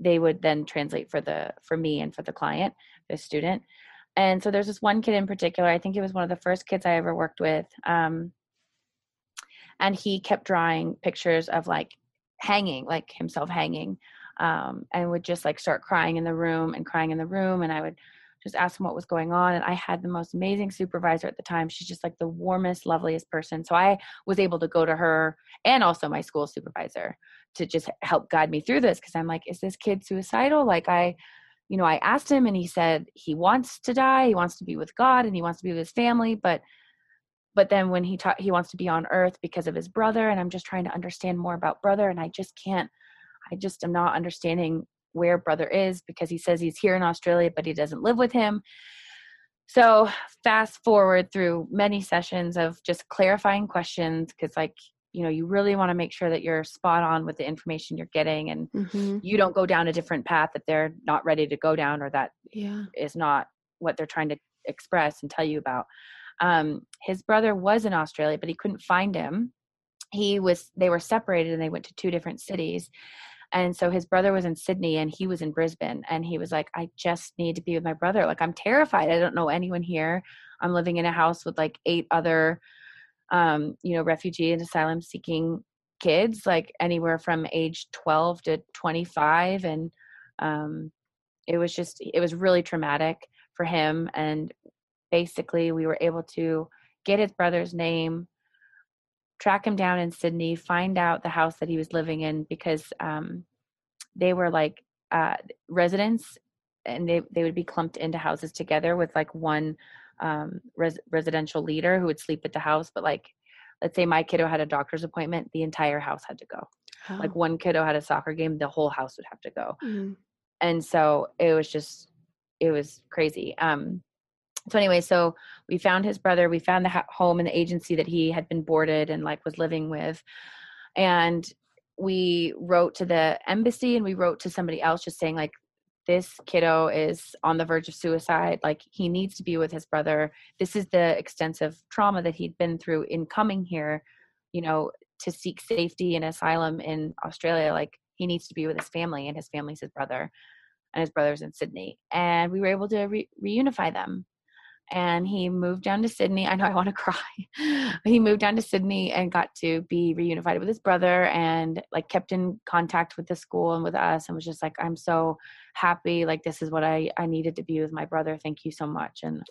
they would then translate for the for me and for the client the student. And so there's this one kid in particular i think it was one of the first kids i ever worked with um, and he kept drawing pictures of like hanging like himself hanging um, and would just like start crying in the room and crying in the room and i would just ask him what was going on and i had the most amazing supervisor at the time. She's just like the warmest loveliest person. So i was able to go to her and also my school supervisor to just help guide me through this because i'm like is this kid suicidal? Like i you know i asked him and he said he wants to die he wants to be with god and he wants to be with his family but but then when he taught he wants to be on earth because of his brother and i'm just trying to understand more about brother and i just can't i just am not understanding where brother is because he says he's here in australia but he doesn't live with him so fast forward through many sessions of just clarifying questions because like you know you really want to make sure that you're spot on with the information you're getting and mm-hmm. you don't go down a different path that they're not ready to go down or that yeah. is not what they're trying to express and tell you about um, his brother was in Australia, but he couldn't find him. He was they were separated and they went to two different cities. And so his brother was in Sydney and he was in Brisbane. And he was like, I just need to be with my brother. Like, I'm terrified. I don't know anyone here. I'm living in a house with like eight other, um, you know, refugee and asylum seeking kids, like anywhere from age 12 to 25. And um, it was just, it was really traumatic for him. And basically we were able to get his brother's name track him down in sydney find out the house that he was living in because um, they were like uh, residents and they, they would be clumped into houses together with like one um, res- residential leader who would sleep at the house but like let's say my kiddo had a doctor's appointment the entire house had to go oh. like one kiddo had a soccer game the whole house would have to go mm-hmm. and so it was just it was crazy um so anyway so we found his brother we found the ha- home and the agency that he had been boarded and like was living with. And we wrote to the embassy and we wrote to somebody else just saying like this kiddo is on the verge of suicide. Like he needs to be with his brother. This is the extensive trauma that he'd been through in coming here you know to seek safety and asylum in australia. Like he needs to be with his family and his family's his brother and his brother's in sydney. And we were able to re- reunify them and he moved down to Sydney. I know I want to cry. he moved down to Sydney and got to be reunified with his brother and like kept in contact with the school and with us and was just like I'm so happy like this is what I I needed to be with my brother. Thank you so much and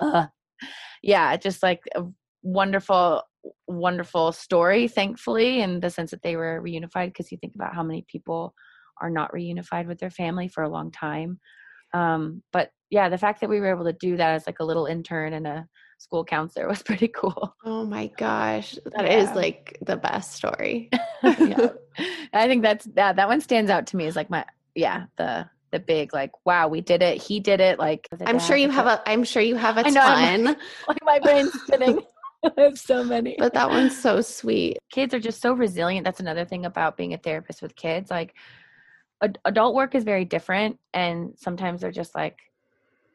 uh, yeah, just like a wonderful wonderful story thankfully in the sense that they were reunified because you think about how many people are not reunified with their family for a long time um, but yeah, the fact that we were able to do that as like a little intern and a school counselor was pretty cool. Oh my gosh, that yeah. is like the best story. yeah. I think that's that that one stands out to me as like my yeah, the the big like wow, we did it. He did it like I'm sure you have a I'm sure you have a I know, ton. like my brain's spinning. I have so many. But that one's so sweet. Kids are just so resilient. That's another thing about being a therapist with kids. Like adult work is very different and sometimes they're just like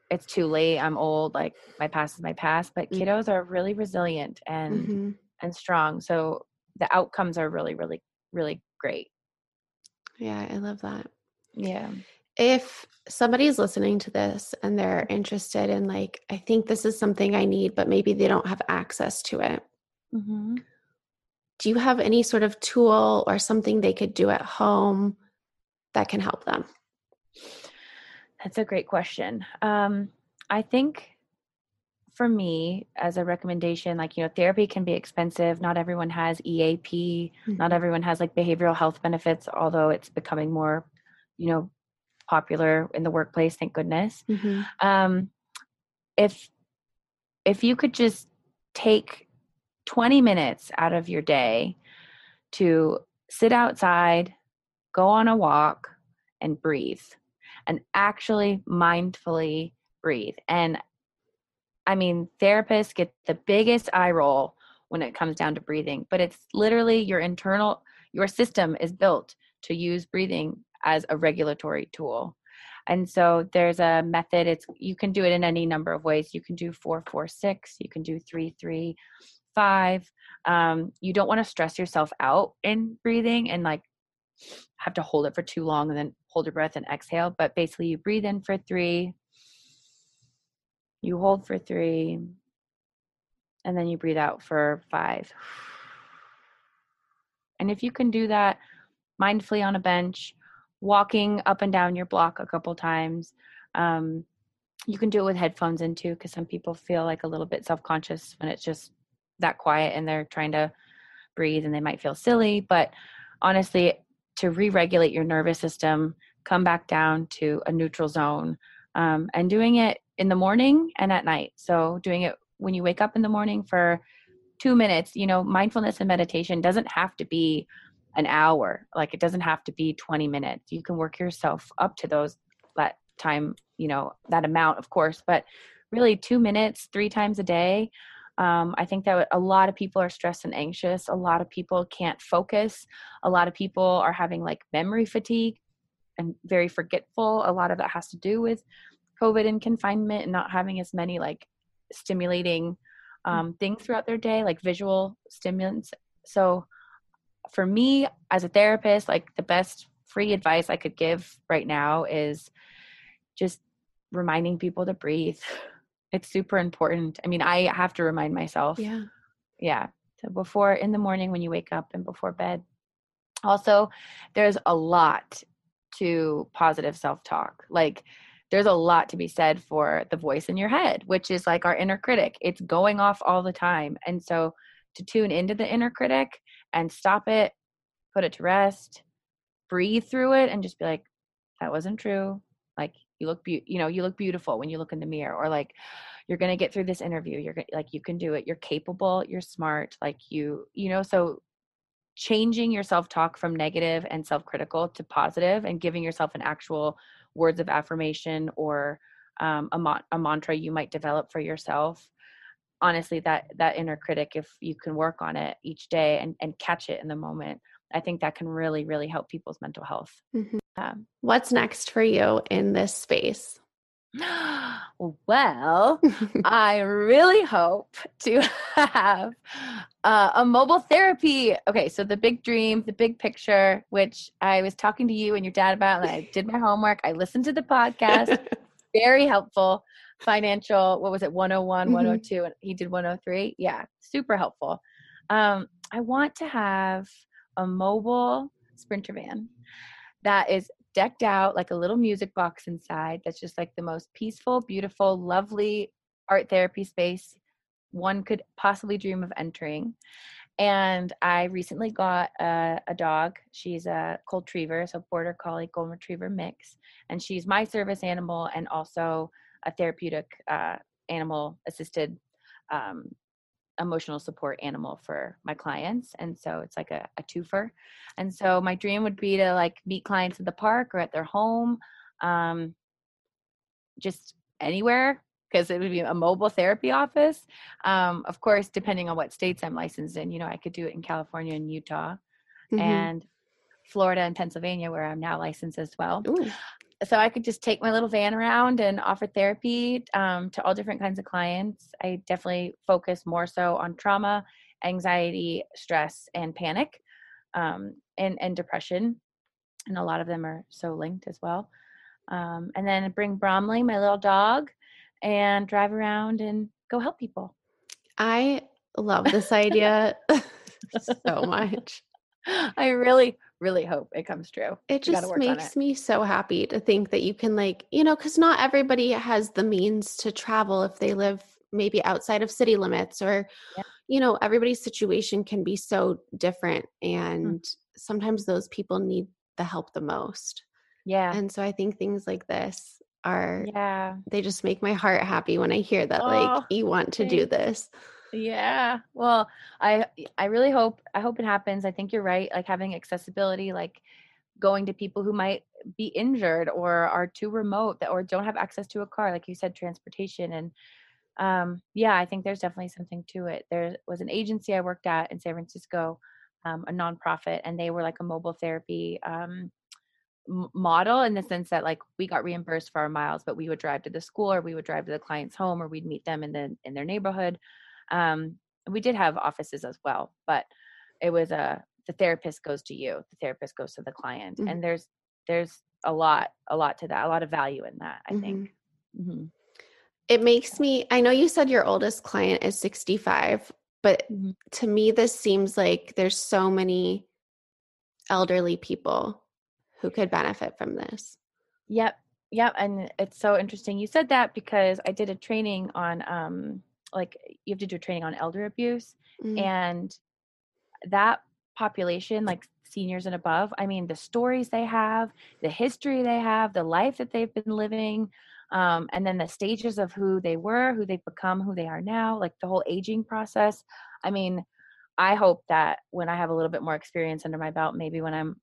it's too late i'm old like my past is my past but mm. kiddos are really resilient and mm-hmm. and strong so the outcomes are really really really great yeah i love that yeah if somebody's listening to this and they're interested in like i think this is something i need but maybe they don't have access to it mm-hmm. do you have any sort of tool or something they could do at home that can help them? That's a great question. Um, I think for me, as a recommendation, like, you know, therapy can be expensive. Not everyone has EAP, mm-hmm. not everyone has like behavioral health benefits, although it's becoming more, you know, popular in the workplace, thank goodness. Mm-hmm. Um, if if you could just take 20 minutes out of your day to sit outside, go on a walk, and breathe, and actually mindfully breathe. And I mean, therapists get the biggest eye roll when it comes down to breathing, but it's literally your internal, your system is built to use breathing as a regulatory tool. And so there's a method. It's you can do it in any number of ways. You can do four, four, six. You can do three, three, five. Um, you don't want to stress yourself out in breathing and like have to hold it for too long and then hold your breath and exhale. But basically, you breathe in for three, you hold for three, and then you breathe out for five. And if you can do that mindfully on a bench, walking up and down your block a couple times, um, you can do it with headphones in too, because some people feel like a little bit self conscious when it's just that quiet and they're trying to breathe and they might feel silly. But honestly, to re regulate your nervous system, come back down to a neutral zone um, and doing it in the morning and at night. So doing it when you wake up in the morning for two minutes, you know, mindfulness and meditation doesn't have to be an hour. Like it doesn't have to be 20 minutes. You can work yourself up to those that time, you know, that amount, of course, but really two minutes, three times a day. Um, I think that a lot of people are stressed and anxious. A lot of people can't focus. A lot of people are having like memory fatigue and very forgetful. A lot of that has to do with COVID and confinement and not having as many like stimulating mm. um, things throughout their day, like visual stimulants. So, for me as a therapist, like the best free advice I could give right now is just reminding people to breathe. It's super important. I mean, I have to remind myself. Yeah. Yeah. So before in the morning when you wake up and before bed. Also, there's a lot to positive self talk. Like, there's a lot to be said for the voice in your head, which is like our inner critic. It's going off all the time. And so to tune into the inner critic and stop it, put it to rest, breathe through it and just be like that wasn't true. Like you look be- you know, you look beautiful when you look in the mirror or like you're going to get through this interview. You're like you can do it. You're capable, you're smart, like you you know, so changing your self-talk from negative and self-critical to positive and giving yourself an actual words of affirmation or um, a, ma- a mantra you might develop for yourself honestly that that inner critic if you can work on it each day and, and catch it in the moment i think that can really really help people's mental health mm-hmm. um, what's next for you in this space well, I really hope to have uh, a mobile therapy. Okay, so the big dream, the big picture, which I was talking to you and your dad about, and I did my homework. I listened to the podcast, very helpful. Financial, what was it, 101, mm-hmm. 102, and he did 103. Yeah, super helpful. Um, I want to have a mobile sprinter van that is decked out like a little music box inside that's just like the most peaceful, beautiful, lovely art therapy space one could possibly dream of entering. And I recently got a, a, dog. She's a cold retriever, so border collie golden retriever mix, and she's my service animal and also a therapeutic uh, animal assisted um, emotional support animal for my clients and so it's like a, a twofer. And so my dream would be to like meet clients at the park or at their home um, just anywhere because it would be a mobile therapy office. Um, of course depending on what states i'm licensed in you know i could do it in california and utah. Mm-hmm. and florida and pennsylvania where i'm now licensed as well Ooh so I could just take my little van around and offer therapy um, to all different kinds of clients. I definitely focus more so on trauma, anxiety, stress, and panic, um, and and depression, and a lot of them are so linked as well. Um, and then bring Bromley, my little dog, and drive around and go help people. I love this idea so much. I really, really hope it comes true. It just makes it. me so happy to think that you can, like, you know, because not everybody has the means to travel if they live maybe outside of city limits or, yeah. you know, everybody's situation can be so different. Hmm. And mm. sometimes those people need the help the most. Yeah. And so I think things like this are yeah they just make my heart happy when I hear that like Oh, you want to do this. Yeah. Well, I I really hope I hope it happens. I think you're right. Like having accessibility, like going to people who might be injured or are too remote that or don't have access to a car, like you said, transportation. And um, yeah, I think there's definitely something to it. There was an agency I worked at in San Francisco, um, a nonprofit, and they were like a mobile therapy um, model in the sense that like we got reimbursed for our miles, but we would drive to the school or we would drive to the client's home or we'd meet them in the in their neighborhood. Um, we did have offices as well, but it was a the therapist goes to you, the therapist goes to the client, Mhm. and there's there's a lot a lot to that, a lot of value in that. I Mhm. think. hmm It makes me I know you said your oldest client is 65, but Mhm. to me this seems like there's so many elderly people who could benefit from this. Yep. Yep. And it's so interesting you said that because I did a training on um like you have to do a training on elder abuse Mm. and that population like seniors and above i mean the stories they have the history they have the life that they've been living um, and then the stages of who they were who they've become who they are now like the whole aging process i mean i hope that when i have a little bit more experience under my belt maybe when i'm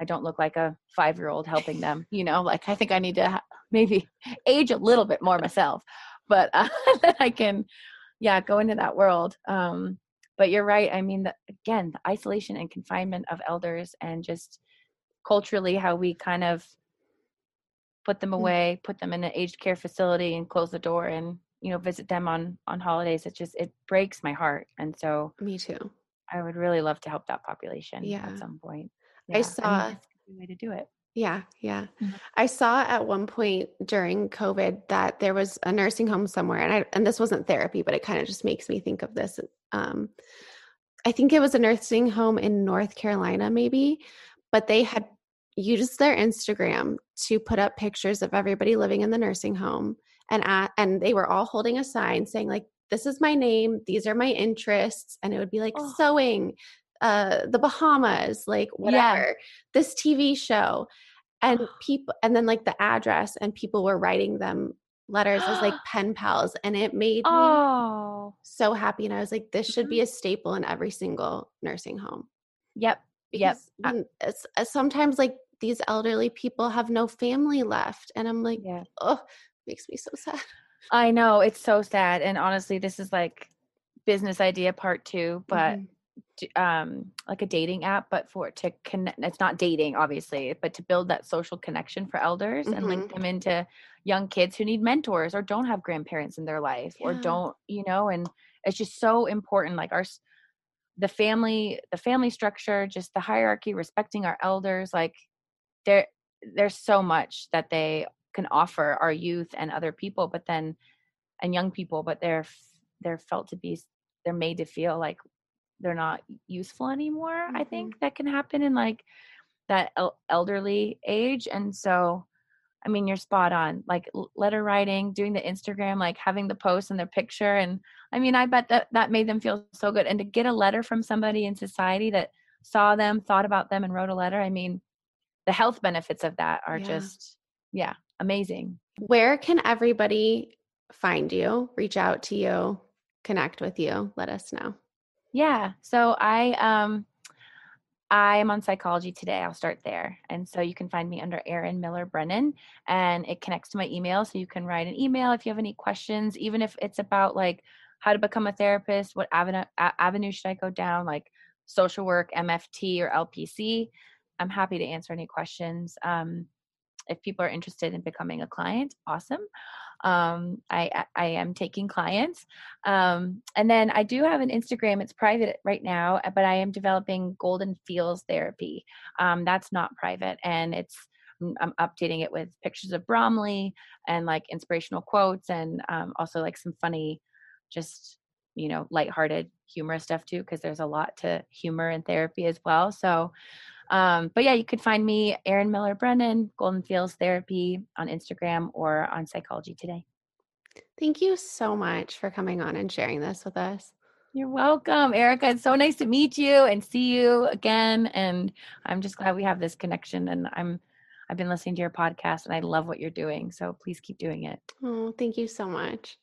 i don't look like a five year old helping them you know like i think i need to ha- maybe age a little bit more myself but uh, that i can yeah go into that world um but you're right i mean the, again the isolation and confinement of elders and just culturally how we kind of put them Mm. away put them in an aged care facility and close the door and you know visit them on on holidays it just it breaks my heart and so Me too. i would really love to help that population Yeah. at some point I saw- and this could be a way to do it Yeah, yeah. Mhm. I saw at one point during COVID that there was a nursing home somewhere, and I and this wasn't therapy, but it kind of just makes me think of this. Um, I think it was a nursing home in North Carolina, maybe, but they had used their Instagram to put up pictures of everybody living in the nursing home, and at, and they were all holding a sign saying like, "This is my name. These are my interests," and it would be like Oh. sewing, uh, the Bahamas, like Yeah. whatever, this TV show and people and then like the address and people were writing them letters as like pen pals and it made me oh. so happy and i was like this should be a staple in every single nursing home. Yep yep because it's, uh, sometimes like these elderly people have no family left and i'm like yeah. Oh makes me so sad. I know it's so sad, and honestly, this is like business idea part two, but Mhm. Um, like a dating app, but for to connect. It's not dating, obviously, but to build that social connection for elders and link them into young kids who need mentors or don't have grandparents in their life or don't, you know. And it's just so important. Like our the family, the family structure, just the hierarchy, respecting our elders. Like there, there's so much that they can offer our youth and other people but then and young people but they're they're felt to be they're made to feel like they're not useful anymore i mm-hmm. think that can happen in like that el- elderly age and so i mean you're spot on like letter writing doing the instagram like having the post and their picture and i mean i bet that that made them feel so good and to get a letter from somebody in society that saw them thought about them and wrote a letter i mean the health benefits of that are Yeah. just yeah amazing. Where can everybody find you reach out to you connect with you let us know Yeah. So I um I am on psychology today. I'll start there. And so you can find me under Erin Miller Brennan and it connects to my email. So you can write an email if you have any questions, even if it's about like how to become a therapist, what avenue avenue should I go down, like social work, MFT or LPC. I'm happy to answer any questions. Um, if people are interested in becoming a client, awesome. Um, I I- am taking clients, um, and then I do have an Instagram. It's private right now, uh, but I am developing Golden Feels Therapy. Um, that's not private, and it's I'm- I'm updating it with pictures of Bromley and like inspirational quotes, and um, also like some funny, just you know, lighthearted, humorous stuff too, because there's a lot to humor in therapy as well. So um, but yeah, you could find me, Erin Miller Brennan, Golden Fields Therapy on Instagram or on Psychology Today. thank you so much for coming on and sharing this with us You're welcome, Erica. It's so nice to meet you and see you again. And I'm just glad we have this connection. And I'm I've been listening to your podcast and I love what you're doing. So please keep doing it. Oh, thank you so much.